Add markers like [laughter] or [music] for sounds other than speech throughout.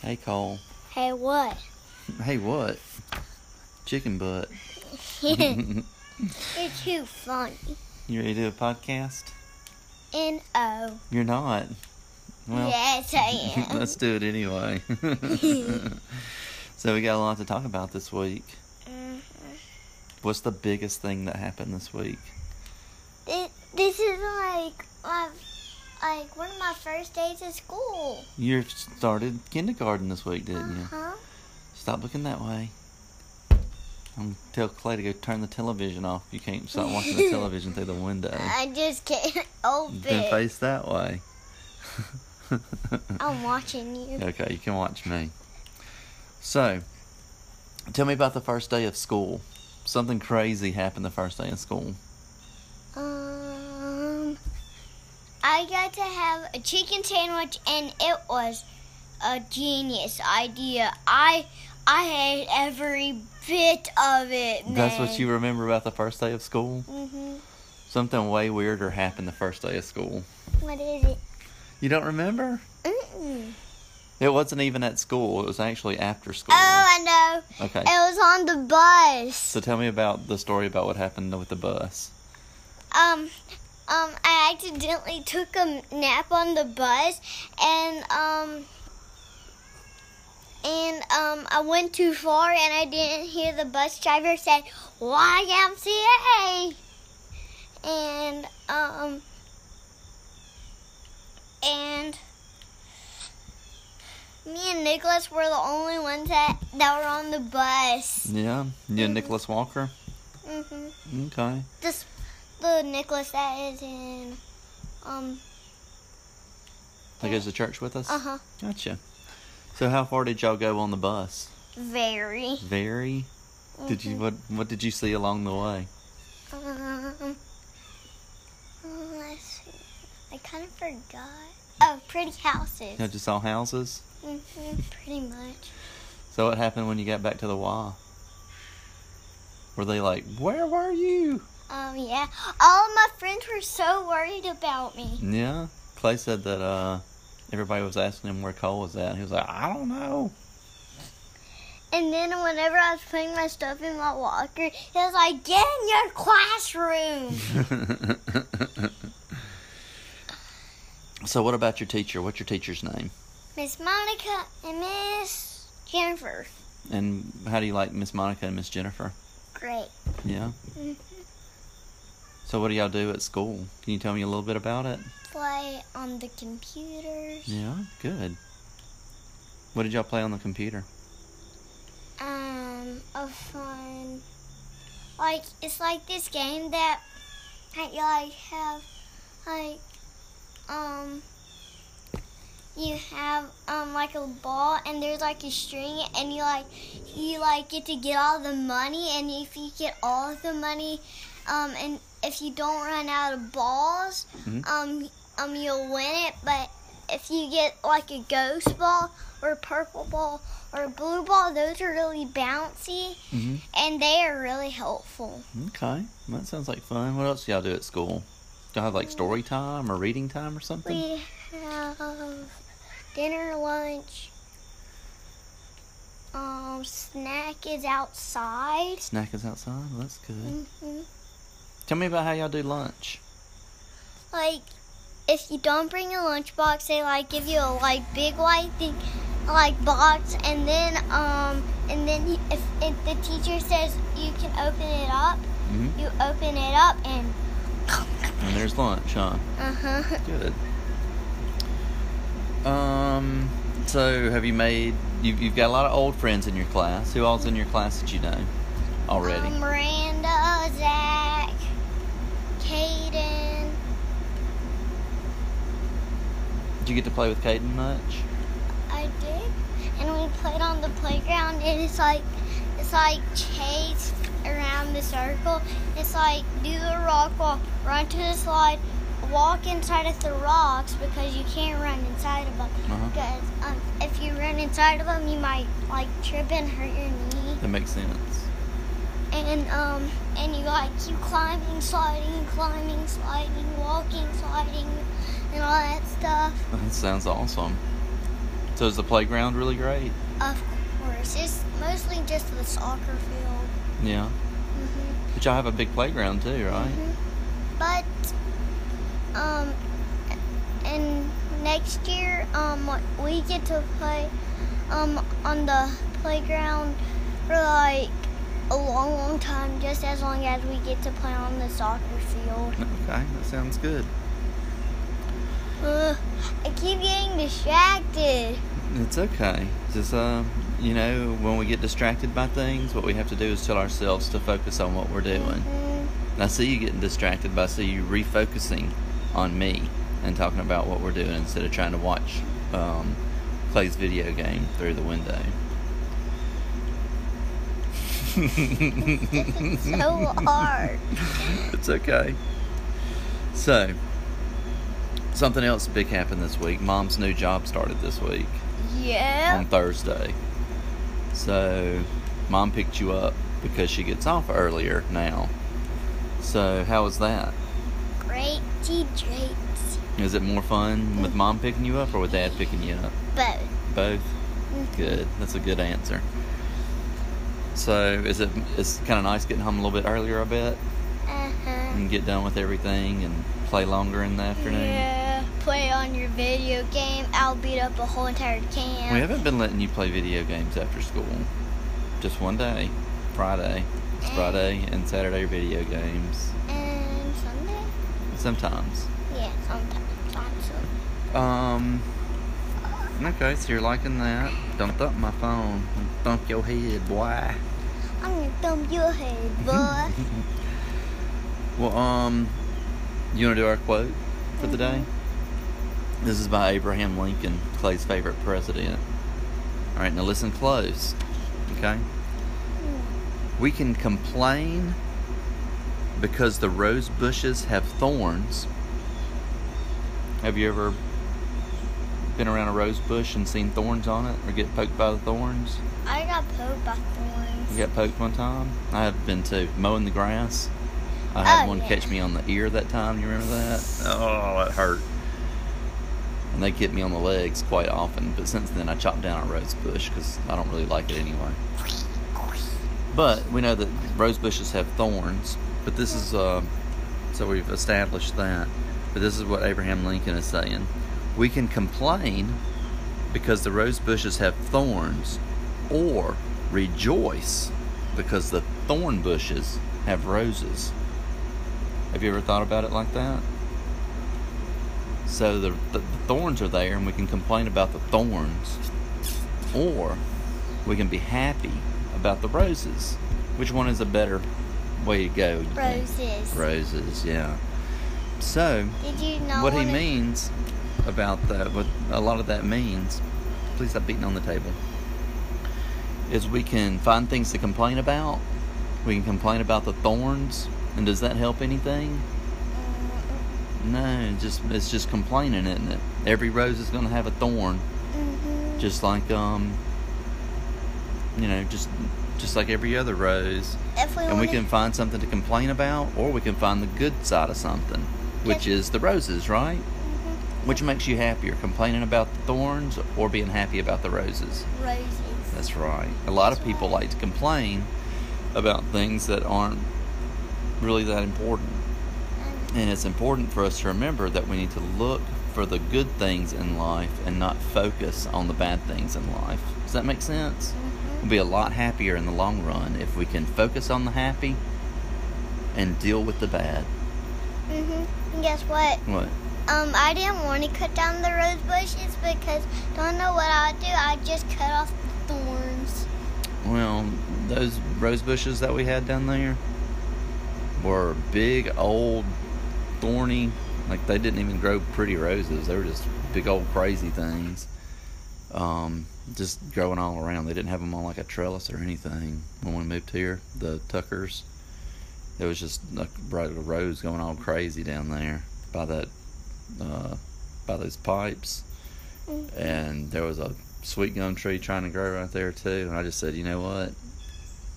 Hey, Cole. Hey, what? Hey, what? Chicken butt. [laughs] [laughs] You're too funny. You ready to do a podcast? N O. You're not. Well, yes, I am. [laughs] let's do it anyway. so we got a lot to talk about this week. Mhm. What's the biggest thing that happened this week? This, this is like my, like one of my first days of school. You started kindergarten this week, didn't you? Uh huh. Stop looking that way. I'm tell Clay to go turn the television off. You can't stop watching the television through the window. [laughs] I just can't [laughs] open. Then face that way. I'm watching you. [laughs] Okay, you can watch me. So, tell me about the first day of school. Something crazy happened the first day of school. Um, I got to have a chicken sandwich, and it was a genius idea. I I had every bit of it. Man. That's what you remember about the first day of school? Mhm. Something way weirder happened the first day of school. What is it? You don't remember? Mm-mm. It wasn't even at school. It was actually after school. Oh, I know. Okay. It was on the bus. So tell me about the story about what happened with the bus. Um, um, I accidentally took a nap on the bus, and um, and um, I went too far, and I didn't hear the bus driver say YMCA, and um, and me and Nicholas were the only ones that that were on the bus. Yeah? You and Mhm. Nicholas Walker? hmm Okay. This the Nicholas that is in um That goes to church with us? uh huh Gotcha. So how far did y'all go on the bus? very Very. Did you Mhm. what what did you see along the way? um let's see I kind of forgot oh pretty houses You just saw houses? hmm pretty much So what happened when you got back to the Y? Were they like, Where were you? Um yeah all of my friends were so worried about me Yeah. Clay said that uh everybody was asking him where Cole was at. He was like, I don't know. and then whenever I was putting my stuff in my locker he was like get in your classroom [laughs] so what about your teacher? What's your teacher's name? Miss Monica and Miss Jennifer And how do you like Miss Monica and Miss Jennifer? great Yeah. Mhm. So what do y'all do at school? Can you tell me a little bit about it? play on the computers. Yeah, good. What did y'all play on the computer? Um, a fun, like it's like this game that, that you like have, like, um, you have um like a ball and there's like a string and you like you like get to get all the money and if you get all of the money, um, and if you don't run out of balls, Mhm. um, um, you'll win it. But if you get like a ghost ball or a purple ball or a blue ball, those are really bouncy Mm-hmm. and they are really helpful. Okay, that sounds like fun. What else do y'all do at school? Y'all have like story time or reading time or something? We have dinner, lunch. Um, snack is outside. Snack is outside. Well, that's good. hmm Tell me about how y'all do lunch. Like, if you don't bring a lunchbox, they like give you a like big white thing, like box, and then um, and then if, if the teacher says you can open it up, Mm-hmm. you open it up and. And there's lunch, huh? Uh huh. Good. Um. So, have you made? You've, you've got a lot of old friends in your class. Who all's in your class that you know already? Um, Miranda, Zach, Caden. Did you get to play with Caden much? I did, and we played on the playground. And it's like, it's like chase around the circle. It's like do the rock wall, run to the slide, walk inside of the rocks because you can't run inside of them. Uh-huh. Because um, if you run inside of them, you might like trip and hurt your knee. That makes sense. And um, and you like keep climbing, sliding, climbing, sliding, walking, sliding, and all that stuff. That sounds awesome. So is the playground really great? Of course, it's mostly just the soccer field. Yeah. hmm But y'all have a big playground too, right? Mhm. But um, and next year um we get to play um on the playground for like a long, long time, just as long as we get to play on the soccer field. Okay, that sounds good. Uh, I keep getting distracted. It's okay. Just uh, you know, when we get distracted by things, what we have to do is tell ourselves to focus on what we're doing. Mhm. I see you getting distracted, but I see you refocusing on me and talking about what we're doing instead of trying to watch um, Clay's video game through the window. So hard. It's okay. So, something else big happened this week. Mom's new job started this week Yeah. on Thursday. So, mom picked you up because she gets off earlier now. So, how was that? Great teachers. Is it more fun with mm. mom picking you up or with dad picking you up? But Both. Mm-hmm. Good. That's a good answer. So, is it? It's kind of nice getting home a little bit earlier, I bet, uh-huh. and get done with everything and play longer in the afternoon. Yeah. Play on your video game. I'll beat up a whole entire can. We haven't been letting you play video games after school. Just one day, Friday. It's Mm. Friday and Saturday are video games. And Sunday? Sometimes. Yeah, sometimes. Also. Um. Okay, so you're liking that. Don't thump my phone. Thump your head, boy. I'm gonna thump your head, boy. [laughs] Well, um, you want to do our quote for the day? This is by Abraham Lincoln, Clay's favorite president. All right, now listen close. Okay? We can complain because the rose bushes have thorns. Have you ever been around a rose bush and seen thorns on it or get poked by the thorns? I got poked by thorns. You got poked one time? I have been too. Mowing the grass. I had Oh, one yeah. catch me on the ear that time. You remember that? Oh, it hurt. And they get me on the legs quite often. But since then, I chopped down a rose bush because I don't really like it anyway. But we know that rose bushes have thorns. But this is, uh, so we've established that. But this is what Abraham Lincoln is saying. We can complain because the rose bushes have thorns, or rejoice because the thorn bushes have roses. Have you ever thought about it like that? So the, the, the thorns are there, and we can complain about the thorns, or we can be happy about the roses. Which one is a better way to go? Roses. Roses, yeah. So, Did you know what he means about that, what a lot of that means, please stop beating on the table, is we can find things to complain about. We can complain about the thorns, and does that help anything? No, it's just it's just complaining, isn't it? Every rose is going to have a thorn, Mhm. just like um, you know, just just like every other rose. If we And we can find something to complain about, or we can find the good side of something, which Yes. is the roses, right? Which makes you happier, complaining about the thorns or being happy about the roses? Roses. That's right. A lot of people right. like to complain about things that aren't really that important. And And it's important for us to remember that we need to look for the good things in life and not focus on the bad things in life. Does that make sense? Mhm. We'll be a lot happier in the long run if we can focus on the happy and deal with the bad. Mhm. And guess what? What? Um, I didn't want to cut down the rose bushes because don't know what I'd do. I just cut off the thorns. Well, those rose bushes that we had down there were big, old, thorny. Like they didn't even grow pretty roses. They were just big, old, crazy things. Um, just growing all around. They didn't have them on like a trellis or anything when we moved here. The Tuckers. It was just right, a rose going all crazy down there by that, uh, by those pipes Mhm. and there was a sweet gum tree trying to grow right there too. And I just said, you know what?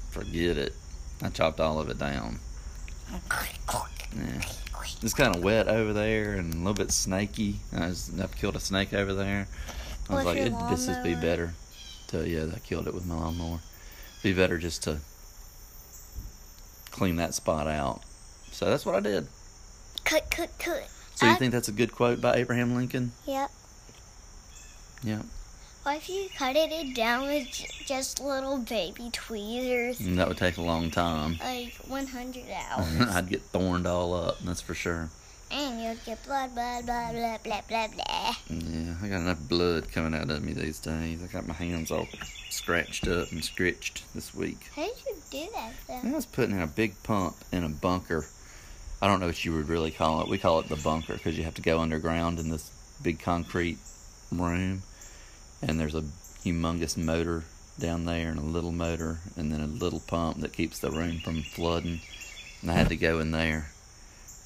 Forget it. I chopped all of it down. Yeah. It's kind of wet over there and a little bit snaky. I just, I've killed a snake over there. I was With like, it, this would be better to yeah. I killed it with my lawnmower. Be better just to clean that spot out. So that's what I did. Cut, cut, cut. So you I- think that's a good quote by Abraham Lincoln? Yep. Yeah. What if you cut it down with just little baby tweezers? And that would take a long time. Like 100 [laughs] hours. I'd get thorned all up, that's for sure. and you'll get blood, blood, blood, blah, blah, blah, blah. Yeah, I got enough blood coming out of me these days. I got my hands all scratched up and scritched this week. How did you do that, I was putting in a big pump in a bunker. I don't know what you would really call it. We call it the bunker because you have to go underground in this big concrete room, and there's a humongous motor down there and a little motor, and then a little pump that keeps the room from flooding. And I had to go in there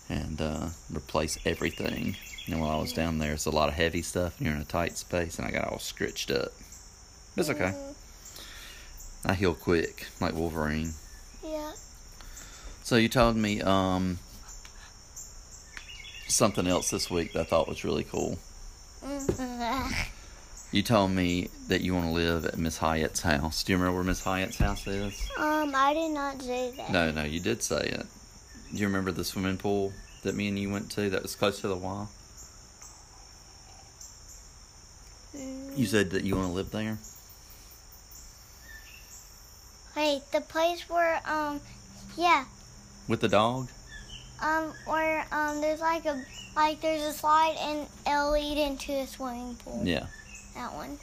and uh, replace everything. And while I was down there, it's a lot of heavy stuff, and you're in a tight space, and I got all scritched up. It's okay. Mm, I heal quick, like Wolverine. yeah. So you told me um something else this week that I thought was really cool. [laughs] You told me that you want to live at Miss Hyatt's house. Do you remember where Miss Hyatt's house is? um, I did not say that. No, no, you did say it. Do you remember the swimming pool that me and you went to that was close to the Y? Mm, You said that you want to live there? Wait, the place where, um, yeah, With the dog? Um, where, um, there's like a, like there's a slide and it'll lead into a swimming pool. Yeah. That one.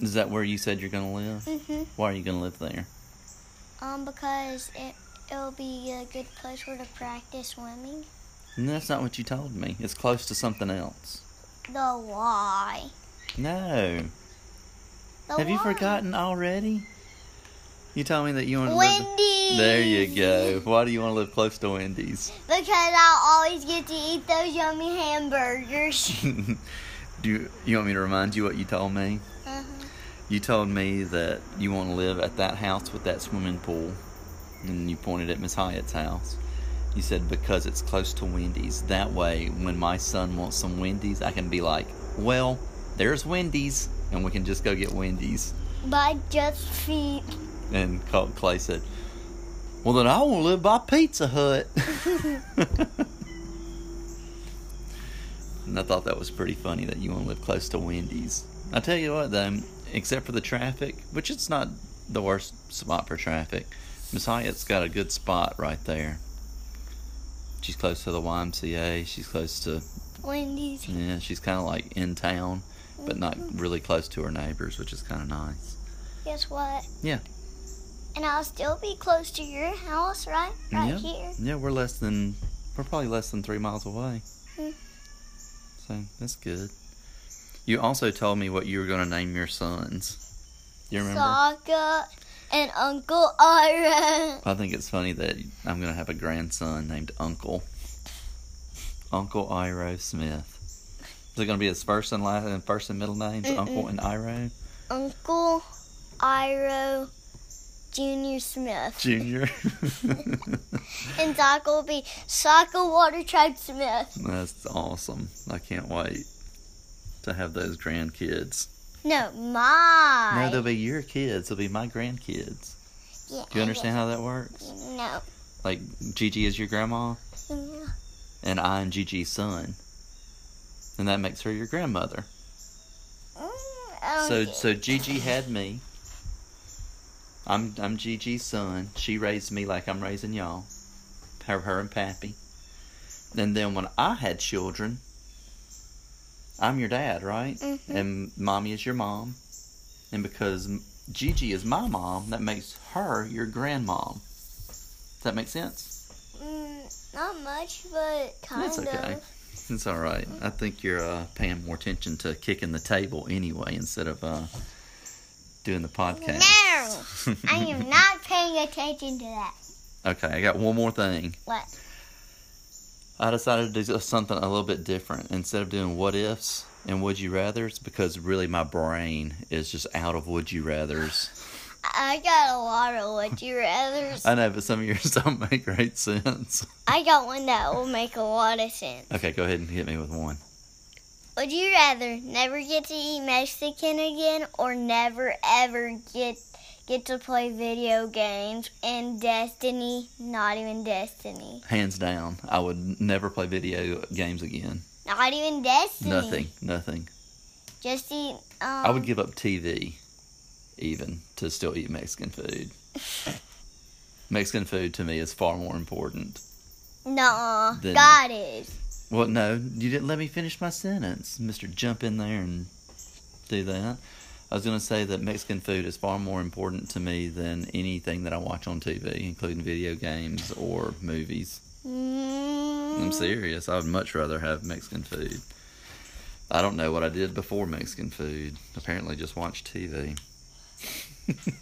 Is that where you said you're going to live? Mhm. Why are you going to live there? Um, because it it'll be a good place for to practice swimming. That's not what you told me. It's close to something else. The why? No. The Have you why? forgotten already? You told me that you want to live. Wendy's. There you go. Why do you want to live close to Wendy's? Because I'll always get to eat those yummy hamburgers. [laughs] do you, you want me to remind you what you told me? uh-huh. You told me that you want to live at that house with that swimming pool, and you pointed at Miss Hyatt's house. You said because it's close to Wendy's. That way, when my son wants some Wendy's, I can be like, "Well, there's Wendy's," and we can just go get Wendy's. By just feet. And Clay said, Well, then I want to live by Pizza Hut. [laughs] and I thought that was pretty funny that you want to live close to Wendy's. I tell you what, though, except for the traffic, which it's not the worst spot for traffic, Miss Hyatt's got a good spot right there. She's close to the YMCA. She's close to, Wendy's. yeah, she's kind of like in town, but not mm-hmm. really close to her neighbors, which is kind of nice. Guess what? Yeah. And I'll still be close to your house, right? Right Yeah. here. Yeah, we're less than we're probably less than three miles away. Hmm. So that's good. You also told me what you were going to name your sons. You remember? Sokka and Uncle Iroh. I think it's funny that I'm going to have a grandson named Uncle. Uncle Iroh Smith. Is it going to be his first and last and first and middle names? Mm-mm. Uncle and Iroh Uncle Iroh Junior Smith. Junior. [laughs] And Doc will be Sokka Water Tribe Smith. That's awesome. I can't wait to have those grandkids. No, my. No, they'll be your kids. They'll be my grandkids. Yeah, Do you understand how that works? No. Like Gigi is your grandma, Yeah. and I am Gigi's son, and that makes her your grandmother. Mm, So, okay. so Gigi had me. I'm I'm Gigi's son. She raised me like I'm raising y'all. Her, her and Pappy. And then when I had children, I'm your dad, right? Mhm. And mommy is your mom. And because Gigi is my mom, that makes her your grandmom. Does that make sense? Mm, not much, but kind That's okay. of. It's all right. I think you're uh, paying more attention to kicking the table anyway instead of uh, doing the podcast. No, I am [laughs] not paying attention to that. Okay, I got one more thing. What? I decided to do something a little bit different. Instead of doing what ifs and would you rather's, because really my brain is just out of would you rather's. I got a lot of would you rather's. I know, but some of yours [laughs] don't make great sense. I got one that will make a lot of sense. Okay, go ahead and hit me with one. Would you rather never get to eat Mexican again or never ever get get to play video games in Destiny, not even Destiny. Hands down, I would never play video games again. Not even Destiny. Nothing, nothing. Just eat um I would give up TV, even to still eat Mexican food. [laughs] Mexican food to me is far more important. No, God is. Well, no, you didn't let me finish my sentence, Mister. Jump in there and do that. I was going to say that Mexican food is far more important to me than anything that I watch on TV, including video games or movies. Mm, I'm serious. I would much rather have Mexican food. I don't know what I did before Mexican food. Apparently, just watch TV [laughs]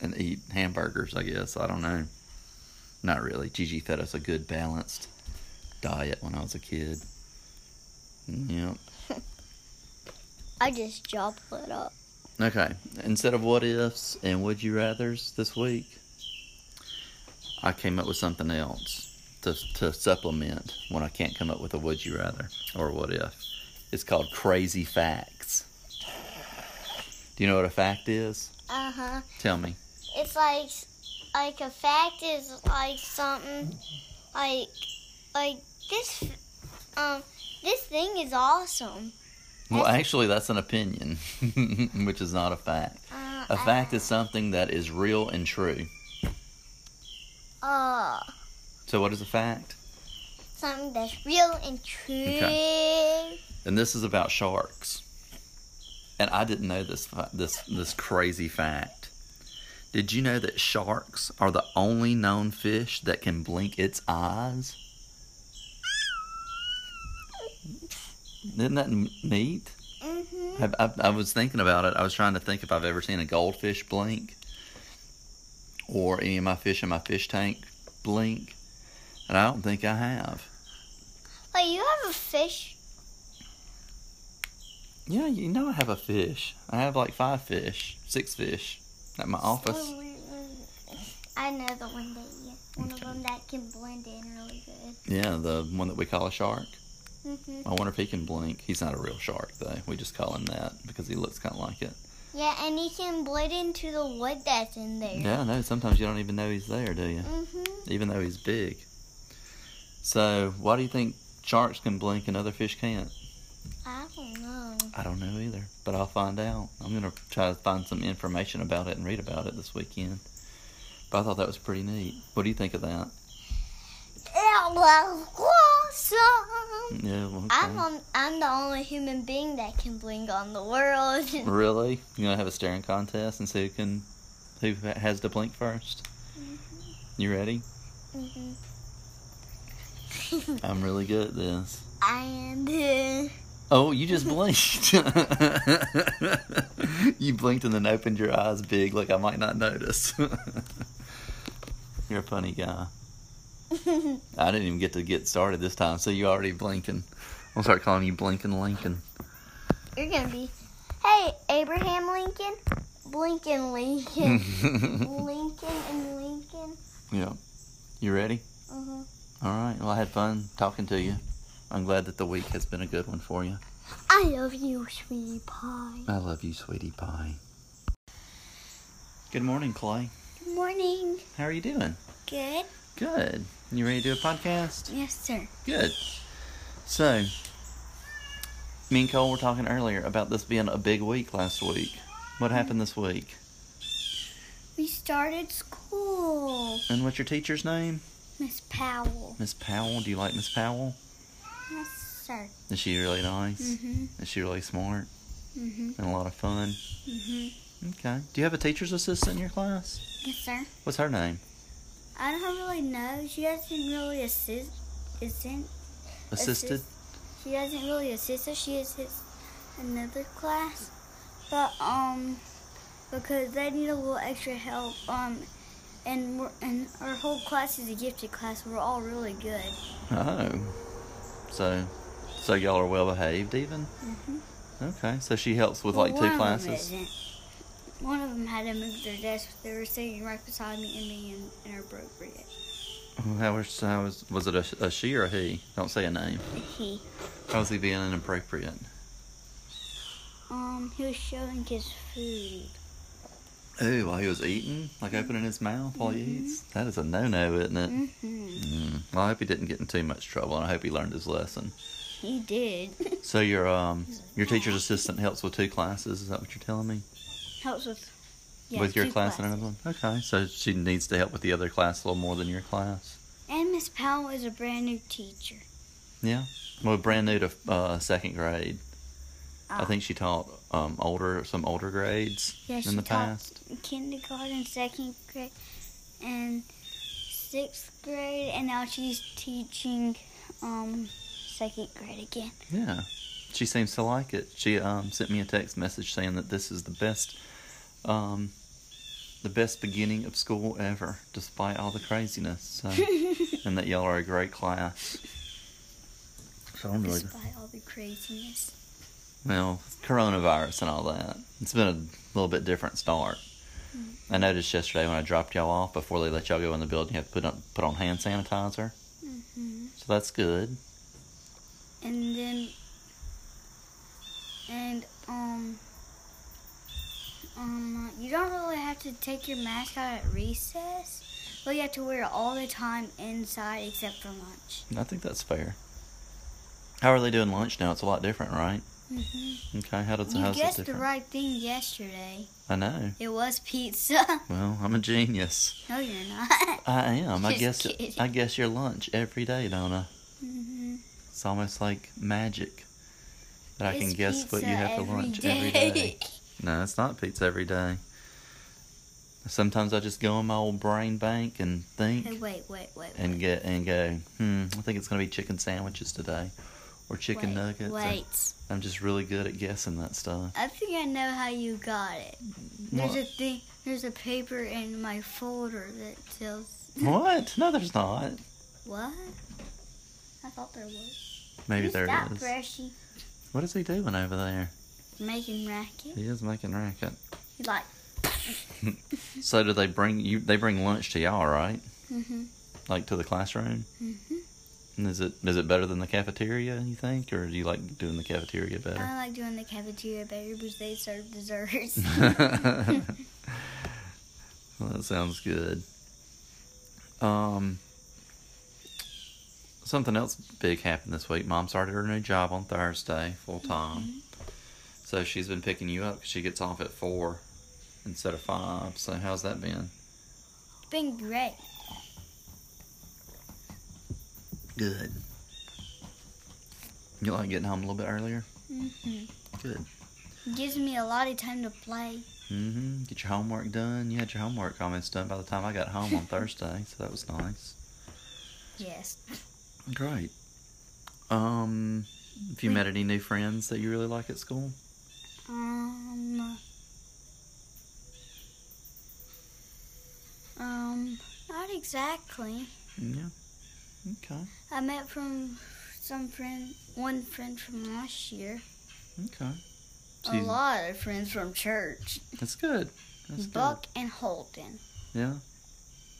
and eat hamburgers. I guess I don't know. Not really. Gigi fed us a good balanced diet when I was a kid. Yep. [laughs] I just jump it up. Okay. Instead of what ifs and would you rather's this week, I came up with something else to to supplement when I can't come up with a would you rather or what if. It's called crazy facts. Do you know what a fact is? Uh huh. Tell me. It's like like a fact is like something like like this um this thing is awesome. Well, That's- actually, that's an opinion, [laughs] which is not a fact. Uh, A fact is something that is real and true. uh So, what is a fact? something that's real and true. Okay. and this is about sharks. And I didn't know this this this crazy fact. Did you know that sharks are the only known fish that can blink its eyes? Isn't that neat? Mm-hmm. I, I, I was thinking about it. I was trying to think if I've ever seen a goldfish blink or any of my fish in my fish tank blink, and I don't think I have. Wait, you have a fish? Yeah, you know I have a fish. I have like five fish, six fish at my office. I know the one that you, one of them that can blend in really good. Yeah, the one that we call a shark. Hmm I wonder if he can blink. He's not a real shark though. We just call him that because he looks kind of like it. Yeah, and he can blend into the wood that's in there. Yeah, I know. Sometimes you don't even know he's there, do you? Mm-hmm. Even though he's big. So, why do you think sharks can blink and other fish can't? I don't know. I don't know either, but I'll find out. I'm gonna try to find some information about it and read about it this weekend. But I thought that was pretty neat. What do you think of that? It was awesome. Yeah, well, I'm on, I'm the only human being that can blink on the world. [laughs] Really? You gonna have a staring contest and see who can, who has to blink first? You ready? hmm I'm really good at this. [laughs] And uh, Oh, you just blinked. [laughs] you blinked and then opened your eyes big, like I might not notice. You're a funny guy. [laughs] I didn't even get to get started this time, so you already blinking. I'll start calling you Blinking Lincoln. you're gonna be, hey Abraham Lincoln, Blinken Lincoln, [laughs] Lincoln and Lincoln. yeah. You ready? hmm All right. Well, I had fun talking to you. I'm glad that the week has been a good one for you. I love you, sweetie pie. I love you, sweetie pie. Good morning, Clay. Good morning. How are you doing? Good. Good. You ready to do a podcast? Yes, sir. Good. So, me and Cole were talking earlier about this being a big week last week. What happened this week? We started school. And what's your teacher's name? Miss Powell. Miss Powell. Do you like Miss Powell? Yes, sir. Is she really nice? Mm-hmm. Is she really smart Mm-hmm. and a lot of fun? Mm-hmm. Okay. Do you have a teacher's assistant in your class? Yes, sir. What's her name? I don't really know. She doesn't really assist. Isn't Assisted? She doesn't really assist us. She assists another class, but um, because they need a little extra help. Um, and we're, and our whole class is a gifted class. We're all really good. Oh. So, so y'all are well behaved even? Mm-hmm. Okay. So she helps with Well, like two classes? One of them had to move their desk. They were sitting right beside me and me, and, and are appropriate. How was, how was, was it a, a she or a he? Don't say a name. He How was he being inappropriate? um he was showing his food. Ooh, while he was eating? Like opening his mouth while he eats? That is a no no, isn't it? Mm-hmm. Mm. Well, I hope he didn't get in too much trouble, and I hope he learned his lesson. He did. So your um [laughs] your teacher's assistant helps with two classes. Is that what you're telling me? Helps with yeah, with your class and another one. Okay, so she needs to help with the other class a little more than your class. And Miss Powell is a brand new teacher. Yeah. Well, brand new to uh, second grade. I Ah. think she taught um, older some older grades Yeah, in the past. kindergarten, second grade, and sixth grade, and now she's teaching um second grade again. Yeah, she seems to like it. She um, sent me a text message saying that this is the best, um, the best beginning of school ever, despite all the craziness, so, [laughs] and that y'all are a great class. So I'm really Despite all the craziness. well, coronavirus and all that. It's been a little bit different start. I noticed yesterday when I dropped y'all off before they let y'all go in the building, you have to put on put on hand sanitizer. hmm So that's good. And then, and um, um, you don't really have to take your mask out at recess, but you have to wear it all the time inside except for lunch. I think that's fair. How are they doing lunch now? It's a lot different, right? hmm Okay, how does You how's it guessed the right thing yesterday. I know. It was pizza. [laughs] Well, I'm a genius. no, you're not. I am. I guess kidding. I guess your lunch every day, don't I? hmm It's almost like magic that I can guess what you have for lunch every day. [laughs] No, it's not pizza every day. Sometimes I just go in my old brain bank and think Hey, wait, wait, wait, and wait. get and go. Hmm, I think it's gonna be chicken sandwiches today, or chicken wait, nuggets. Wait. I'm just really good at guessing that stuff. I think I know how you got it. There's What? a thing. There's a paper in my folder that tells. [laughs] What? No, there's not. What? I thought there was. Maybe Who's there that is. Freshie What is he doing over there? Making racket. He is making racket. He's like, [laughs] So do they bring you? They bring lunch to y'all, right? mhm, Like to the classroom? mhm. And is it is it better than the cafeteria? You think, or do you like doing the cafeteria better? I like doing the cafeteria better because they serve desserts. [laughs] [laughs] well, that sounds good. Um, something else big happened this week. Mom started her new job on Thursday, full time. So she's been picking you up 'cause she gets off at four instead of five. So how's that been? been great. Good. You like getting home a little bit earlier? Mhm. Good. Gives me a lot of time to play. Mm-hmm. Get your homework done. You had your homework almost done by the time I got home on [laughs] Thursday, so that was nice. Yes. Great. Um, have you met any new friends that you really like at school? Um. Um. Not exactly. Yeah. Okay. I met from some friend, one friend from last year. Okay. So A lot of friends from church. That's good. That's Buck and Holden. Yeah.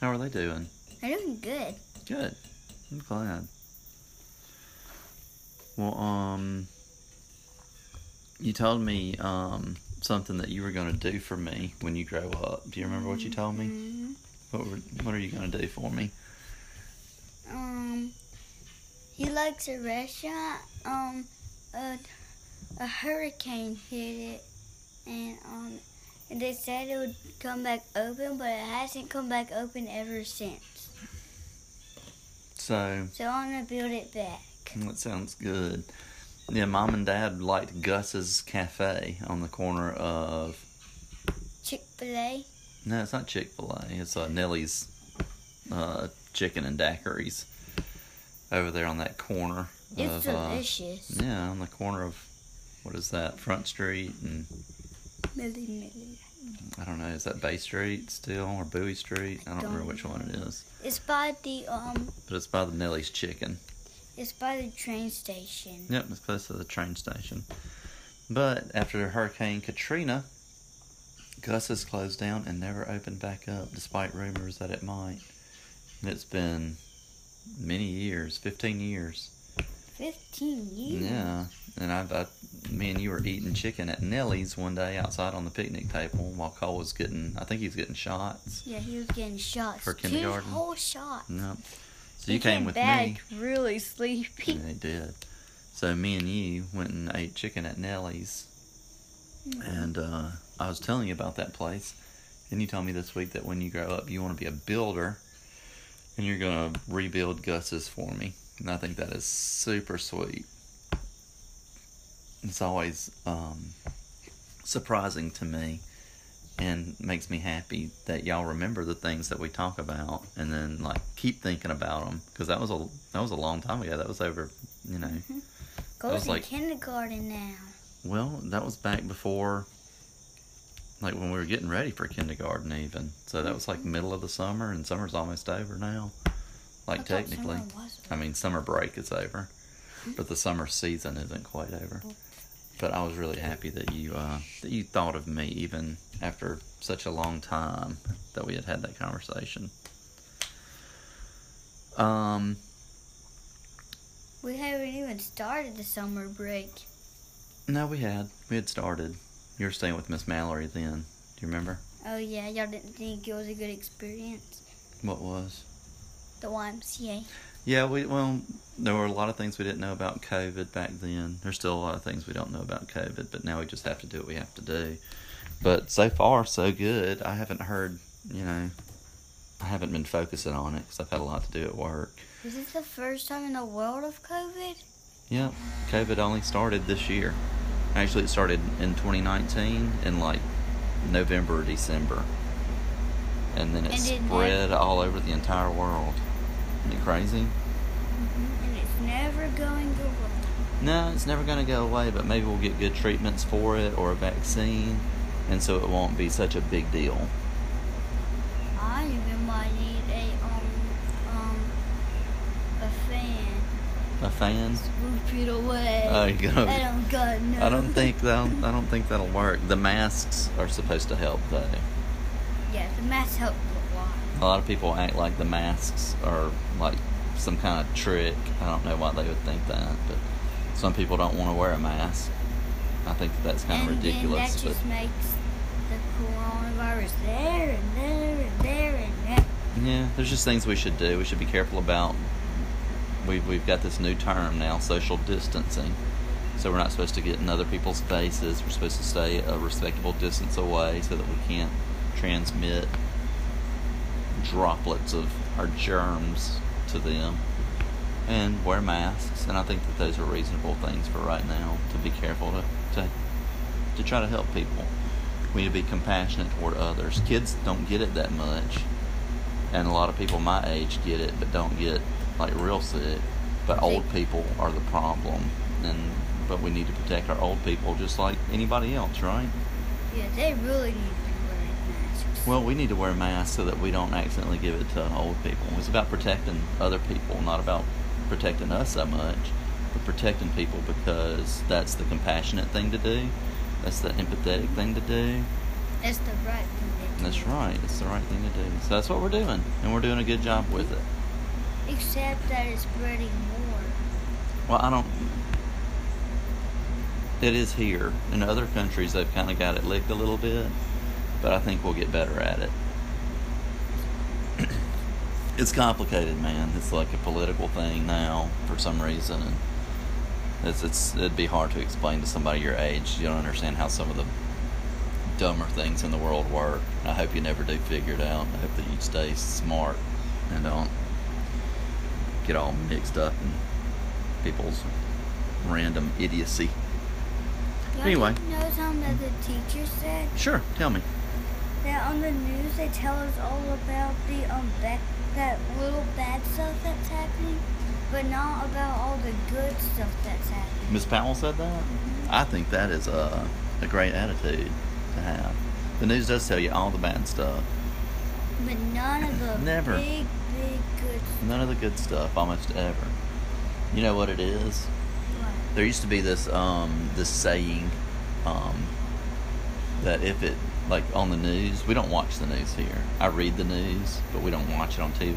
How are they doing? They're doing good. Good. I'm glad. Well, um, you told me um something that you were going to do for me when you grow up. Do you remember what you told me? Mhm. What were, What are you going to do for me? Um, he likes a restaurant. Um, a, a hurricane hit it, and um, and they said it would come back open, but it hasn't come back open ever since. So So I'm gonna build it back. that sounds good. Yeah, mom and dad liked Gus's Cafe on the corner of. Chick Fil A. No, it's not Chick Fil A. It's uh, Nellie's uh, Chicken and Daiquiris over there on that corner It's of. Uh, delicious. yeah, on the corner of what is that? Front Street and Millie, Millie. I don't know. Is that Bay Street still or Bowie Street? I don't, remember don't which one it is. It's by the um. But it's by the Nellie's Chicken. It's by the train station. Yep, it's close to the train station. But after Hurricane Katrina, Gus has closed down and never opened back up, despite rumors that it might. And it's been many years, fifteen years. Fifteen years. Yeah, and I, I, me and you were eating chicken at Nellie's one day outside on the picnic table while Cole was getting, I think he was getting shots. Yeah, he was getting shots. For kindergarten? Two whole shots. Yep. So you came came with back me. really sleepy. Yeah, he did. So me and you went and ate chicken at Nellie's, and uh, I was telling you about that place, and you told me this week that when you grow up, you want to be a builder, and you're gonna rebuild Gus's for me, and I think that is super sweet. It's always um, surprising to me, and makes me happy that y'all remember the things that we talk about, and then like keep thinking about them, because that was a that was a long time ago. That was over, you know. Mm-hmm. Goes was in like- kindergarten now. Well, that was back before, like when we were getting ready for kindergarten, even. So that was like mm-hmm. middle of the summer, and summer's almost over now. Like I technically, I mean, summer break is over, mm-hmm. but the summer season isn't quite over. But I was really happy that you uh, that you thought of me even after such a long time that we had had that conversation. Um, We haven't even started the summer break. no, we had we had started. You were staying with Miss Mallory then. Do you remember? Oh yeah, y'all didn't think it was a good experience. What was? The YMCA. Yeah, we well, there were a lot of things we didn't know about COVID back then. There's still a lot of things we don't know about COVID, but now we just have to do what we have to do. But so far, so good. I haven't heard, you know, I haven't been focusing on it because I've had a lot to do at work. Is this the first time in the world of COVID? Yeah, COVID only started this year. Actually, it started in 2019 in like November or December, and then it And it spread all over the entire world. Isn't it crazy? Mm-hmm. Never going away. No, it's never going to go away, but maybe we'll get good treatments for it or a vaccine, and so it won't be such a big deal. I even might need a um um a fan. A fan? Swoop it away. Oh, you go. [laughs] I don't got no. I don't think that'll. I don't think that'll work. The masks are supposed to help, though. Yeah, the mask helped a lot. A lot of people act like the masks are like some kind of trick. I don't know why they would think that, but some people don't want to wear a mask. I think that's kind and of ridiculous. then that just but makes the coronavirus there and there and there and there. Yeah, there's just things we should do. We should be careful about. We've we've got this new term now, social distancing. So we're not supposed to get in other people's faces. We're supposed to stay a respectable distance away so that we can't transmit droplets of our germs to them. And wear masks. And I think that those are reasonable things for right now to be careful to to, to try to help people. We need to be compassionate toward others. Kids don't get it that much and a lot of people my age get it but don't get like real sick but old people are the problem and but we need to protect our old people just like anybody else right Yeah, they really need to be wearing masks. Well we need to wear masks so that we don't accidentally give it to old people it's about protecting other people not about protecting us so much but protecting people because that's the compassionate thing to do that's the empathetic thing to do That's the right thing to do. that's right it's the right thing to do so that's what we're doing and we're doing a good job with it Except that it's spreading more. Well, I don't. It is here. In other countries, they've kind of got it licked a little bit, but I think we'll get better at it. [clears throat] it's complicated, man. It's like a political thing now for some reason, and it's, it's it'd be hard to explain to somebody your age. You don't understand how some of the dumber things in the world work. I hope you never do figure it out. I hope that you stay smart and don't get all mixed up in people's random idiocy. Y'all Anyway. didn't know something that the teacher said? Sure, tell me. That on the news they tell us all about the um that that little bad stuff that's happening, but not about all the good stuff that's happening. Miss Powell said that? I think that is a, a great attitude to have. The news does tell you all the bad stuff, But none of the [laughs] Never. big, big good stuff. none of the good stuff, almost ever. You know what it is? There used to be this um this saying um that if it like on the news, we don't watch the news here. I read the news, but we don't watch it on TV.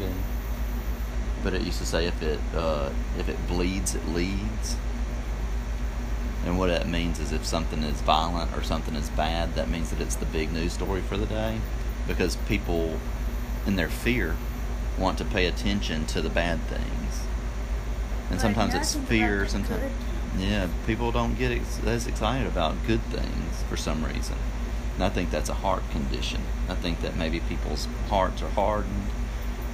but it used to say if it uh, if it bleeds, it leads. And what that means is if something is violent or something is bad, that means that it's the big news story for the day, because people, in their fear, want to pay attention to the bad things. And sometimes it's fear. Sometimes, yeah, people don't get ex- as excited about good things for some reason. And I think that's a heart condition. I think that maybe people's hearts are hardened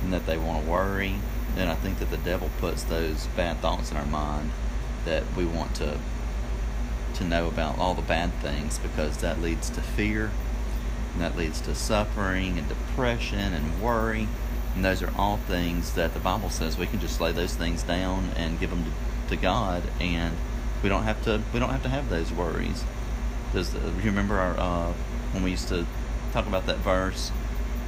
and that they want to worry. And I think that the devil puts those bad thoughts in our mind that we want to to know about all the bad things because that leads to fear and that leads to suffering and depression and worry. And those are all things that the Bible says we can just lay those things down and give them to, to God, and we don't have to we don't have to have those worries. Does uh, you remember our uh, when we used to talk about that verse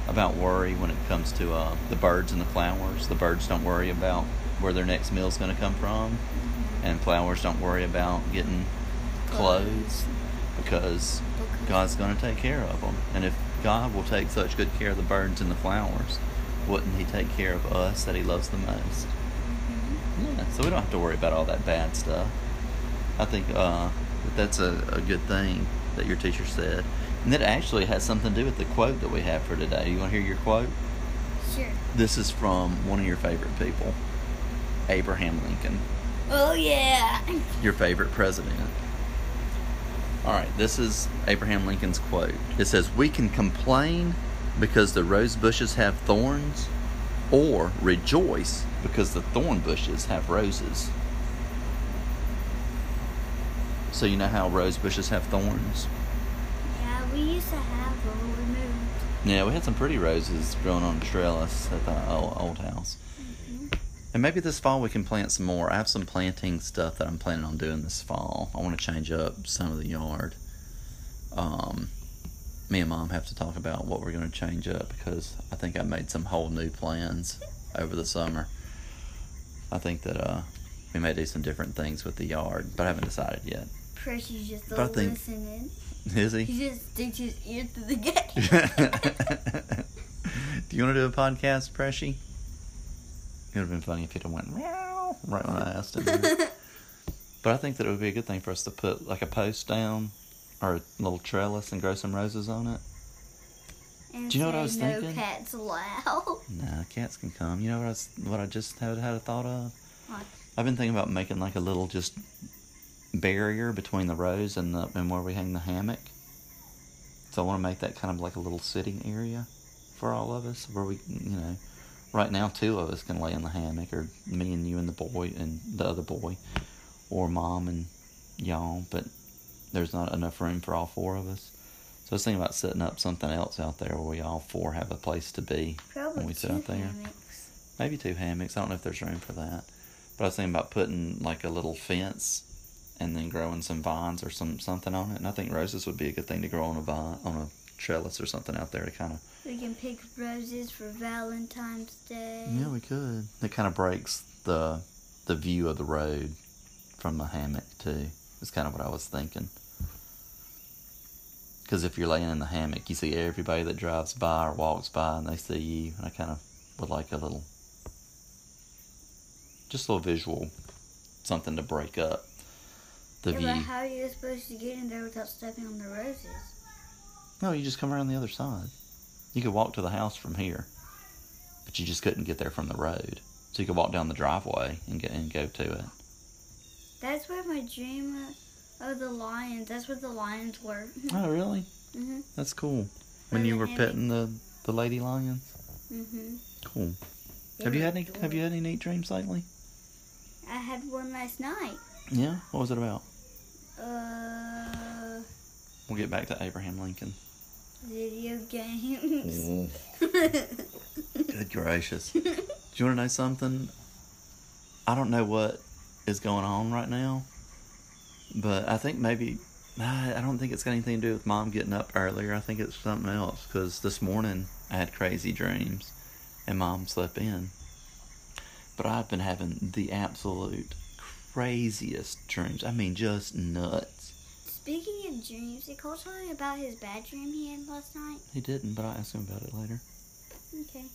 about worry when it comes to uh, the birds and the flowers? The birds don't worry about where their next meal is going to come from, and flowers don't worry about getting clothes because God's going to take care of them. And if God will take such good care of the birds and the flowers, wouldn't He take care of us that He loves the most? Yeah, so we don't have to worry about all that bad stuff. I think uh, that's a, a good thing that your teacher said. And that actually has something to do with the quote that we have for today. You want to hear your quote? Sure. This is from one of your favorite people, Abraham Lincoln, Oh yeah. your favorite president. All right, this is Abraham Lincoln's quote. It says, We can complain because the rose bushes have thorns, or rejoice because the thorn bushes have roses. So, you know how rose bushes have thorns? Yeah, we used to have them when we moved. Yeah, we had some pretty roses growing on trellis at the old, old house. And maybe this fall we can plant some more. I have some planting stuff that I'm planning on doing this fall. I want to change up some of the yard. Um, me and mom have to talk about what we're going to change up because I think I made some whole new plans over the summer. I think that uh, we may do some different things with the yard, but I haven't decided yet. Pressure's just I think- listening. Is he? He just sticks his ear through the [laughs] gate. do you want to do a podcast, Pressy? It would have been funny if he'd have went meow right when I asked him. [laughs] but I think that it would be a good thing for us to put like a post down or a little trellis and grow some roses on it. And Do you know what I was no thinking? cats allowed. Nah, cats can come. You know what I was, what I just had had a thought of? What? I've been thinking about making like a little just barrier between the rows and the and where we hang the hammock. So I want to make that kind of like a little sitting area for all of us, where we, you know, right now two of us can lay in the hammock, or me and you and the boy and the other boy, or mom and y'all. But there's not enough room for all four of us. So I was thinking about setting up something else out there where we all four have a place to be Probably when we sit out there. hammocks. Maybe two hammocks. I don't know if there's room for that. But I was thinking about putting like a little fence and then growing some vines or some something on it. And I think roses would be a good thing to grow on a vine on a trellis or something out there to kind of We can pick roses for Valentine's Day. yeah we could. It kind of breaks the the view of the road from the hammock too. Is kind of what I was thinking. Because if you're laying in the hammock, you see everybody that drives by or walks by, and they see you. And I kind of would like a little, just a little visual, something to break up the yeah, view. but how are you supposed to get in there without stepping on the roses? No, you just come around the other side. You could walk to the house from here, but you just couldn't get there from the road. So you could walk down the driveway and get and go to it. That's where my dream of the lions. That's where the lions were. [laughs] Oh, really? mhm. That's cool. When you were petting the the lady lions. Mhm. Cool. They have you had any Have you had any neat dreams lately? I had one last night. Yeah. What was it about? Uh, We'll get back to Abraham Lincoln. video games. [laughs] Good gracious. [laughs] Do you want to know something? I don't know what is going on right now, but I think maybe I I don't think it's got anything to do with mom getting up earlier. I think it's something else because this morning I had crazy dreams and mom slept in. But I've been having the absolute craziest dreams. I mean, just nuts. Speaking of dreams, did Cole tell you about his bad dream he had last night? He didn't, but I asked him about it later. Okay.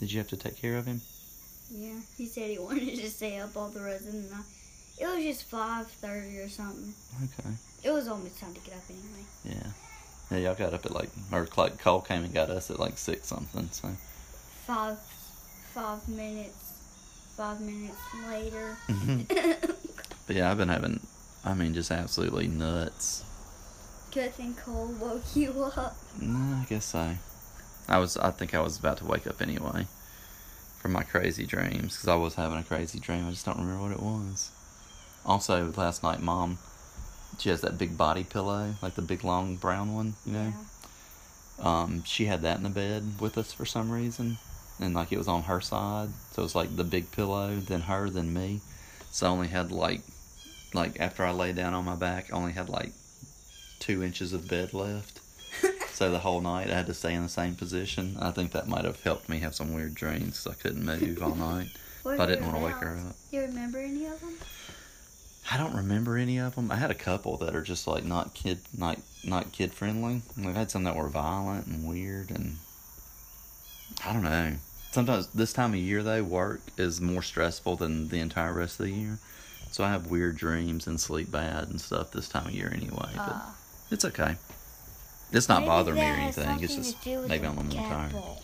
Did you have to take care of him? Yeah, he said he [laughs] wanted to stay up all the rest of the night. It was just five thirty or something. Okay. It was almost time to get up anyway. Yeah. Yeah, y'all got up at like, or like Cole came and got us at like six something. So. Five, five minutes, five minutes later. [laughs] But yeah, I've been having, I mean, just absolutely nuts. Thing Cole woke you up. No, I guess so. I was, I think I was about to wake up anyway from my crazy dreams because I was having a crazy dream. I just don't remember what it was. Also, last night, mom, she has that big body pillow, like the big long brown one, you know. Um, she had that in the bed with us for some reason, and like it was on her side, so it was like the big pillow, then her, then me. So I only had like, like after I lay down on my back, I only had like two inches of bed left. [laughs] So the whole night I had to stay in the same position. I think that might have helped me have some weird dreams 'cause I couldn't move all night. [laughs] I didn't want to wake her up. You remember any of them? I don't remember any of them. I had a couple that are just like not kid, not not kid friendly. We've had some that were violent and weird, and I don't know. Sometimes this time of year though, work is more stressful than the entire rest of the year. So I have weird dreams and sleep bad and stuff this time of year anyway. But Ah. it's okay. It's not bothering me or anything. It's just to do with maybe the I'm a little tired. bowl.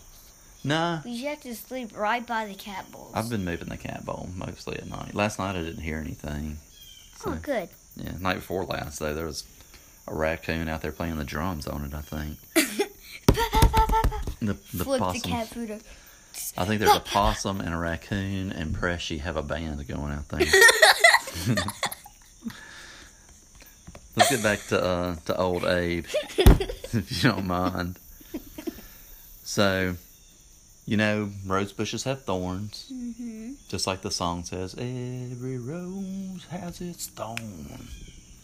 Nah, you have to sleep right by the cat bowls. I've been moving the cat bowl mostly at night. Last night I didn't hear anything. Oh, good. Yeah, night before last though, there was a raccoon out there playing the drums on it. I think [laughs] the the Flip the possum. cat food. up. I think there's a [laughs] possum and a raccoon and Pressy have a band going out there. [laughs] Let's get back to uh, to old Abe, [laughs] if you don't mind. So, you know, rose bushes have thorns, Mm-hmm. just like the song says. Every rose has its thorn.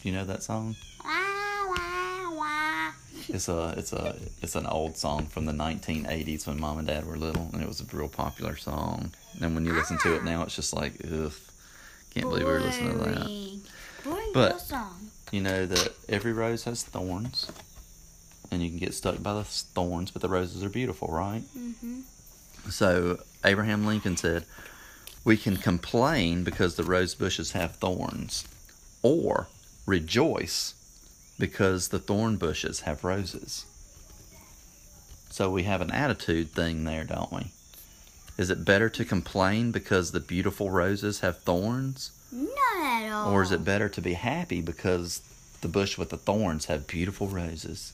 You know that song? It's a it's a it's an old song from the 1980s when mom and dad were little, and it was a real popular song. And when you listen to it now, it's just like, ugh, can't believe we were listening to that. Boring. But- song. You know that every rose has thorns, and you can get stuck by the thorns, but the roses are beautiful, right? Mm-hmm. So Abraham Lincoln said, "We can complain because the rose bushes have thorns, or rejoice because the thorn bushes have roses." So we have an attitude thing there, don't we? Is it better to complain because the beautiful roses have thorns, Not at all. or is it better to be happy because the bush with the thorns have beautiful roses?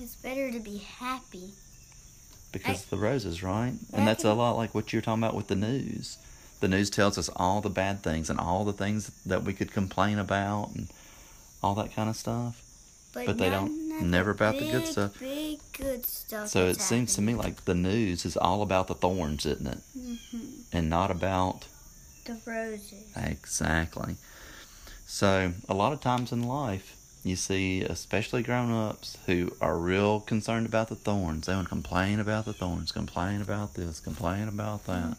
It's better to be happy. because of the roses, right? And that's a lot like what you're talking about with the news. The news tells us all the bad things and all the things that we could complain about and all that kind of stuff. But they none don't- of never about the good stuff. Big good stuff. So it seems to me like the news is all about the thorns, isn't it? hmm And not about The roses. exactly. So a lot of times in life, you see, especially grown ups who are real concerned about the thorns. They want to complain about the thorns, complain about this, complain about that.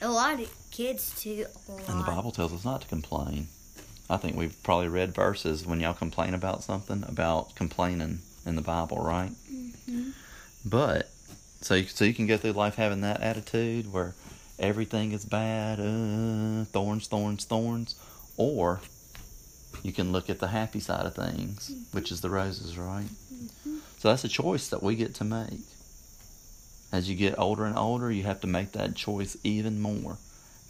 A lot of kids too. A lot. And the Bible tells us not to complain. I think we've probably read verses when y'all complain about something about complaining in the Bible, right? Mhm. But so you, so you can go through life having that attitude where everything is bad, uh, thorns, thorns, thorns, or you can look at the happy side of things, which is the roses, right? So that's a choice that we get to make. As you get older and older, you have to make that choice even more.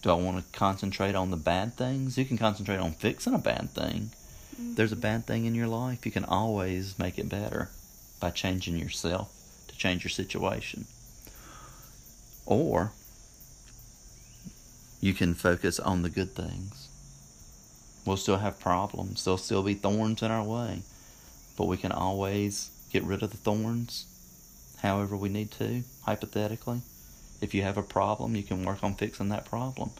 Do I want to concentrate on the bad things? You can concentrate on fixing a bad thing. If there's a bad thing in your life, you can always make it better by changing yourself to change your situation. Or you can focus on the good things. We'll still have problems, there'll still be thorns in our way, but we can always get rid of the thorns however we need to, hypothetically. If you have a problem, you can work on fixing that problem.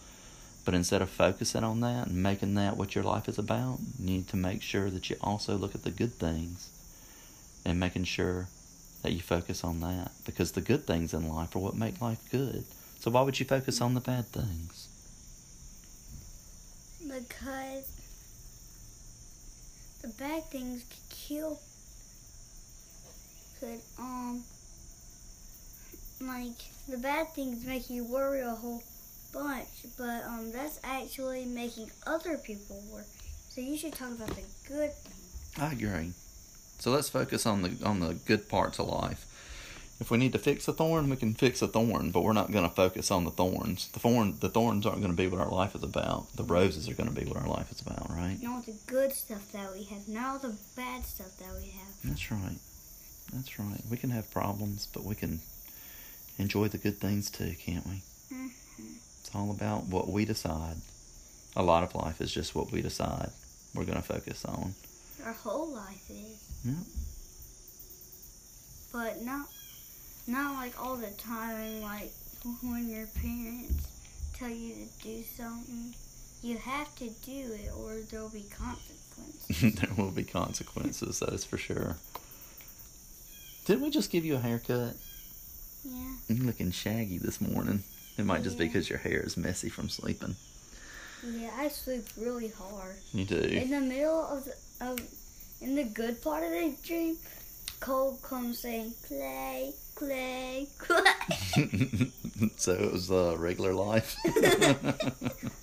But instead of focusing on that and making that what your life is about, you need to make sure that you also look at the good things and making sure that you focus on that. Because the good things in life are what make life good. So why would you focus on the bad things? Because the bad things could kill. Could um like the bad things make you worry a whole bunch, but um, that's actually making other people worry. So you should talk about the good. I agree. So let's focus on the on the good parts of life. If we need to fix a thorn, we can fix a thorn, but we're not going to focus on the thorns. The thorn, the thorns aren't going to be what our life is about. The roses are going to be what our life is about, right? Not the good stuff that we have, not all the bad stuff that we have. That's right. That's right. We can have problems, but we can enjoy the good things too, can't we? Mhm. It's all about what we decide. A lot of life is just what we decide we're going to focus on. Our whole life is. Yeah. But not, not like all the time. Like when your parents tell you to do something, you have to do it, or there'll be consequences. [laughs] there will be consequences, that is for sure. Didn't we just give you a haircut? Yeah. You're looking shaggy this morning. It might just be because your hair is messy from sleeping. Yeah, I sleep really hard. You do. In the middle of the, of, in the good part of the dream, Cole comes saying, "Clay, Clay, Clay." [laughs] so it was uh, regular life. [laughs]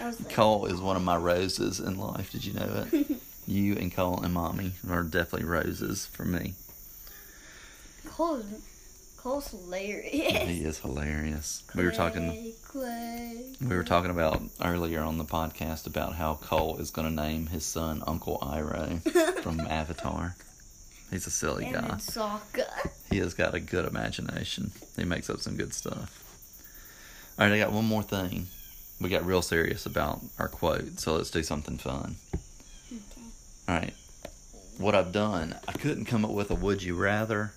Like, Cole is one of my roses in life. Did you know it? [laughs] You and Cole and Mommy are definitely roses for me. Cole's, Cole's hilarious. He is hilarious. We were talking. Clay, Clay. We were talking about earlier on the podcast about how Cole is going to name his son Uncle Iroh [laughs] from Avatar. He's a silly and guy. Sokka. He has got a good imagination. He makes up some good stuff. All right, I got one more thing. We got real serious about our quote, so let's do something fun. Okay. All right. What I've done, I couldn't come up with a would you rather.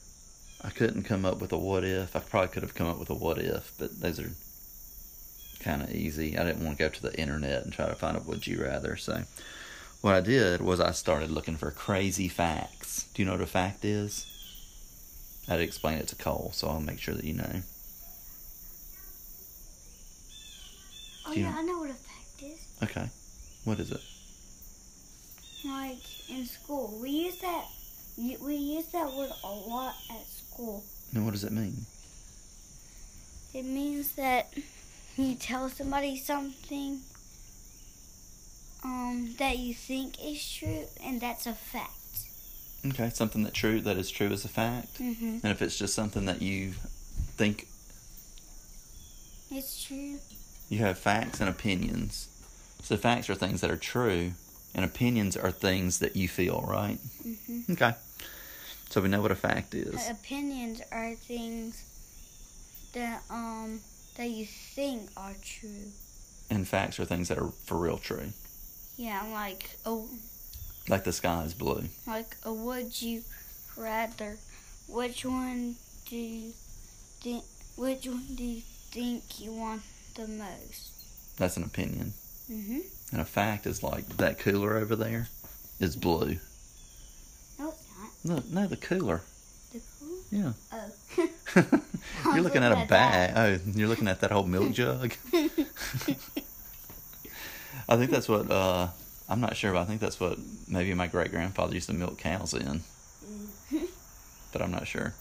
I couldn't come up with a what if. I probably could have come up with a what if, but those are kind of easy. I didn't want to go to the internet and try to find a would you rather. So, what I did was I started looking for crazy facts. Do you know what a fact is? I had to explain it to Cole, so I'll make sure that you know. Oh you- yeah, I know what a fact is. Okay. What is it? Like in school, we use that. We use that word a lot at school. And what does it mean? It means that you tell somebody something um, that you think is true, and that's a fact. Okay, something that true that is true is a fact. Mm-hmm. And if it's just something that you think It's true. you have facts and opinions. So facts are things that are true, and opinions are things that you feel, right? Mm-hmm. Okay. So we know what a fact is. Opinions are things that um that you think are true. And facts are things that are for real true. Yeah, like a Like the sky is blue. like a would you rather? Which one do you think? Which one do you think you want the most? That's an opinion. Mm-hmm. And a fact is like that cooler over there is blue. No. No, the cooler. The cool. Yeah. Oh. [laughs] you're [laughs] looking at a bag. Oh, you're looking at that whole milk [laughs] jug. I think that's what. uh I'm not sure, but I think that's what maybe my great grandfather used to milk cows in. But I'm not sure.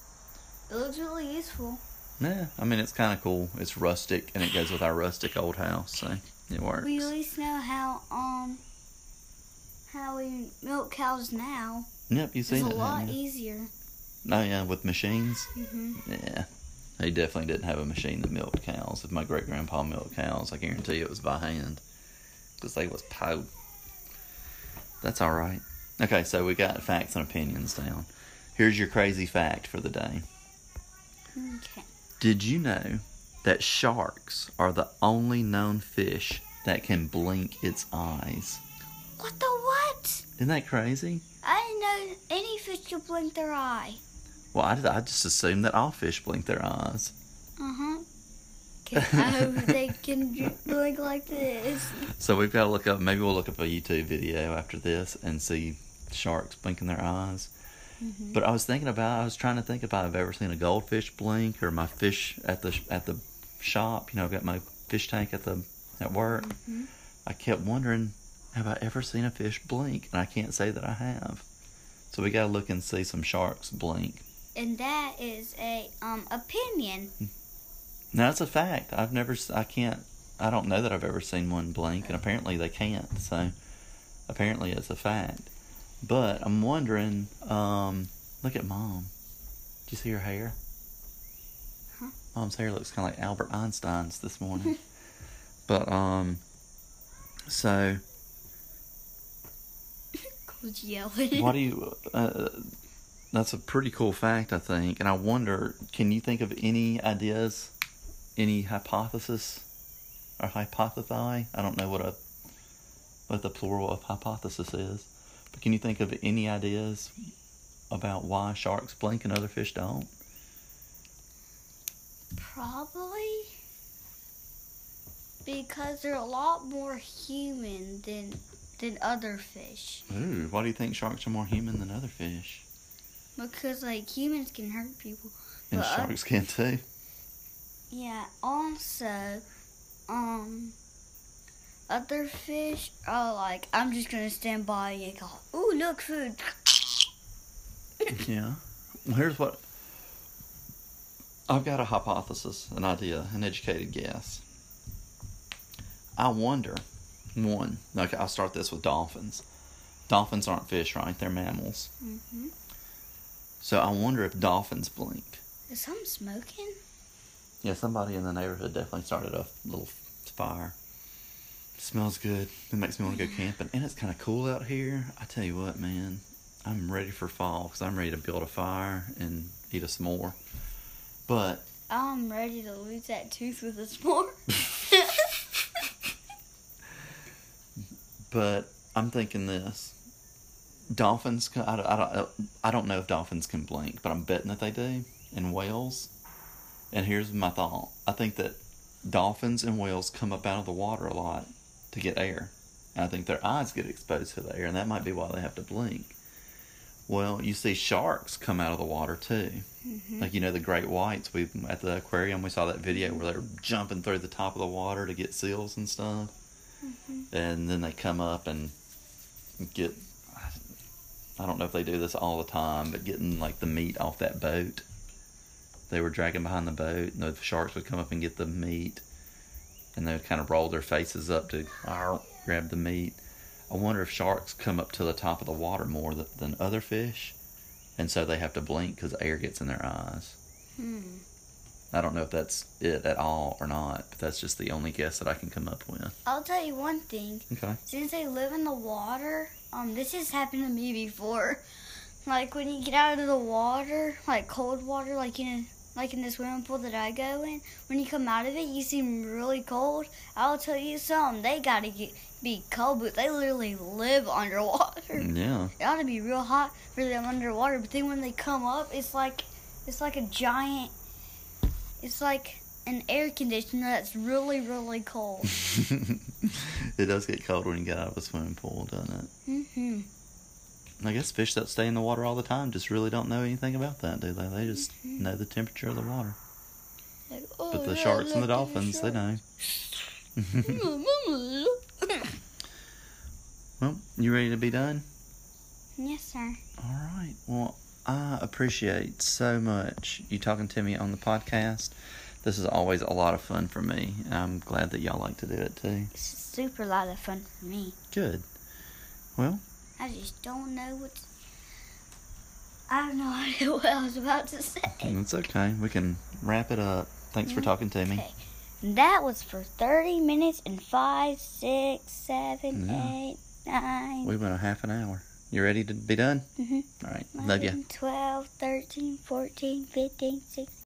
it looks really useful. Yeah, I mean it's kind of cool. It's rustic, and it goes with our rustic old house, so it works. We at least know how um how we milk cows now. Yep, you It's seen a it. lot haven't easier. Oh yeah, with machines. hmm Yeah, he definitely didn't have a machine that milked cows. If my great grandpa milked cows, I guarantee you it was by hand, because they was po. That's all right. Okay, so we got facts and opinions down. Here's your crazy fact for the day. Okay. Did you know that sharks are the only known fish that can blink its eyes? What the what? Isn't that crazy? I didn't know any fish could blink their eye. Well, I, I just assumed that all fish blink their eyes. Uh huh. I hope [laughs] they can blink like this. So we've got to look up. Maybe we'll look up a YouTube video after this and see sharks blinking their eyes. Mhm. But I was thinking about. I was trying to think if I've ever seen a goldfish blink or my fish at the at the shop. You know, I've got my fish tank at the at work. Mhm. I kept wondering, have I ever seen a fish blink? And I can't say that I have. So we got to look and see some sharks blink. And that is a um opinion. Now that's a fact. I've never. I can't. I don't know that I've ever seen one blink, and apparently they can't. So apparently it's a fact. But I'm wondering. Um, look at mom. Did you see her hair? Huh? Mom's hair looks kind of like Albert Einstein's this morning. [laughs] but um, so Cole's yelling. what do you? Uh, that's a pretty cool fact, I think. And I wonder, can you think of any ideas, any hypothesis, or hypothesi? I don't know what a what the plural of hypothesis is, but can you think of any ideas about why sharks blink and other fish don't? Probably because they're a lot more human than than other fish. Ooh, why do you think sharks are more human than other fish? Because like humans can hurt people. And I- sharks can too. Yeah. Also, um, other fish are like, I'm just gonna stand by and go, "Ooh, look, food." [laughs] Yeah. Well, here's what I've got a hypothesis, an idea, an educated guess. I wonder, one, okay, I'll start this with dolphins. Dolphins aren't fish, right? They're mammals. hmm So I wonder if dolphins blink. Is something smoking? Yeah, somebody in the neighborhood definitely started a little fire. smells good. It makes me want to go camping. And it's kind of cool out here. I tell you what, man, I'm ready for fall because I'm ready to build a fire and eat a s'more. But I'm ready to lose that tooth with a s'more. [laughs] but I'm thinking this. Dolphins, can- I don't, I don't, I don't know if dolphins can blink, but I'm betting that they do. And whales. And here's my thought. I think that dolphins and whales come up out of the water a lot to get air. And I think their eyes get exposed to the air, and that might be why they have to blink. Well, you see sharks come out of the water too. Mhm. Like you know the great whites. We at the aquarium we saw that video where they're jumping through the top of the water to get seals and stuff, and then they come up and get. I don't know if they do this all the time, but getting like the meat off that boat. They were dragging behind the boat, and the sharks would come up and get the meat, and they would kind of roll their faces up to grab the meat. I wonder if sharks come up to the top of the water more than other fish, and so they have to blink because air gets in their eyes. Hmm. I don't know if that's it at all or not, but that's just the only guess that I can come up with. I'll tell you one thing. Okay. Since they live in the water, um, this has happened to me before. [laughs] Like when you get out of the water, like cold water, like in like in the swimming pool that I go in, when you come out of it, you seem really cold. I'll tell you something. They gotta get be cold, but they literally live [laughs] underwater. Yeah. It ought to be real hot for them underwater, but then when they come up, it's like it's like a giant. It's like an air conditioner that's really really cold. [laughs] it does get cold when you get out of a swimming pool, doesn't it? hmm I guess fish that stay in the water all the time just really don't know anything about that, do they? They just know the temperature of the water. Like, oh, But the yeah, sharks and the dolphins, they know. [laughs] well, you ready to be done? yes, sir. All right. Well, I appreciate so much you talking to me on the podcast. This is always a lot of fun for me. I'm glad that y'all like to do it too. It's a super lot of fun for me. Good. Well, I just don't know what. I have no idea what I was about to say. it's okay. We can wrap it up. Thanks for mm, talking to me. Okay. That was for 30 minutes and 5, 6, 7, Yeah. 8, 9, We went a half an hour. You ready to be done? Mhm. All right. Love you. 11, 12, 13, 14, 15, 16.